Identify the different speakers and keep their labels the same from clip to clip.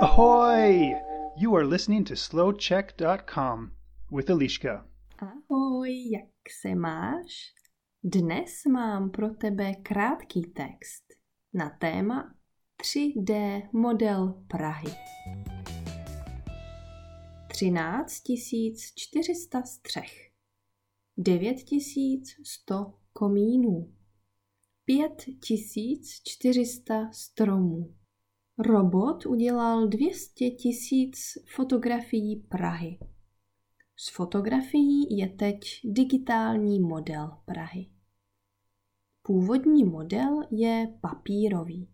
Speaker 1: Ahoy! You are listening to slowcheck.com with Eliška.
Speaker 2: Ahoj, jak se máš? Dnes mám pro tebe krátký text na téma 3D model Prahy. 13 400 střech, 9100 komínů, 5400 stromů. Robot udělal 200 tisíc fotografií Prahy. Z fotografií je teď digitální model Prahy. Původní model je papírový.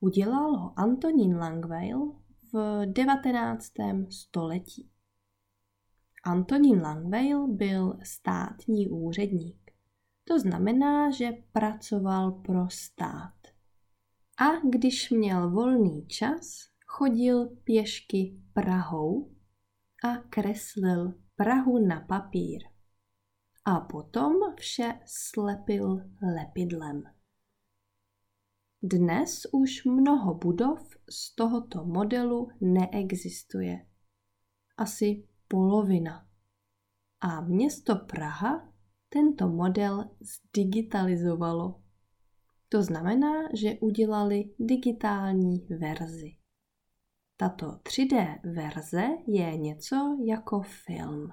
Speaker 2: Udělal ho Antonín Langweil v 19. století. Antonín Langweil byl státní úředník. To znamená, že pracoval pro stát. A když měl volný čas, chodil pěšky Prahou a kreslil Prahu na papír. A potom vše slepil lepidlem. Dnes už mnoho budov z tohoto modelu neexistuje. Asi polovina. A město Praha tento model zdigitalizovalo. To znamená, že udělali digitální verzi. Tato 3D verze je něco jako film.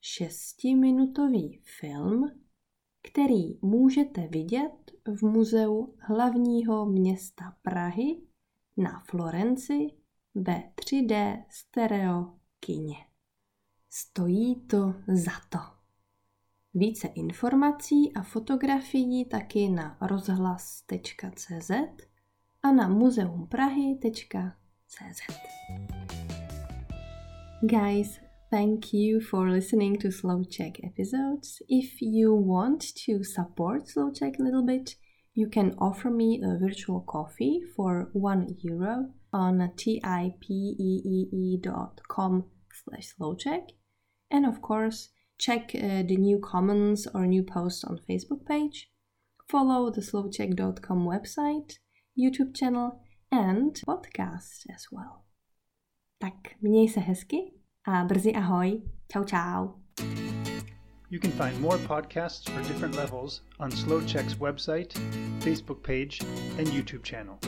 Speaker 2: Šestiminutový film, který můžete vidět v muzeu hlavního města Prahy na Florenci ve 3D stereo kině. Stojí to za to. Více informací a fotografií taky na rozhlas.cz a na muzeumprahy.cz. Guys, thank you for listening to Slow Check episodes. If you want to support Slow Check a little bit, you can offer me a virtual coffee for one euro on tipeee.com slash slowcheck. And of course, check uh, the new comments or new posts on Facebook page. Follow the slowcheck.com website, YouTube channel and podcast as well. Tak měj se hezky a brzy ahoj. Ciao ciao.
Speaker 1: You can find more podcasts for different levels on SlowCheck's website, Facebook page, and YouTube channel.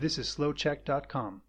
Speaker 1: This is slowcheck.com.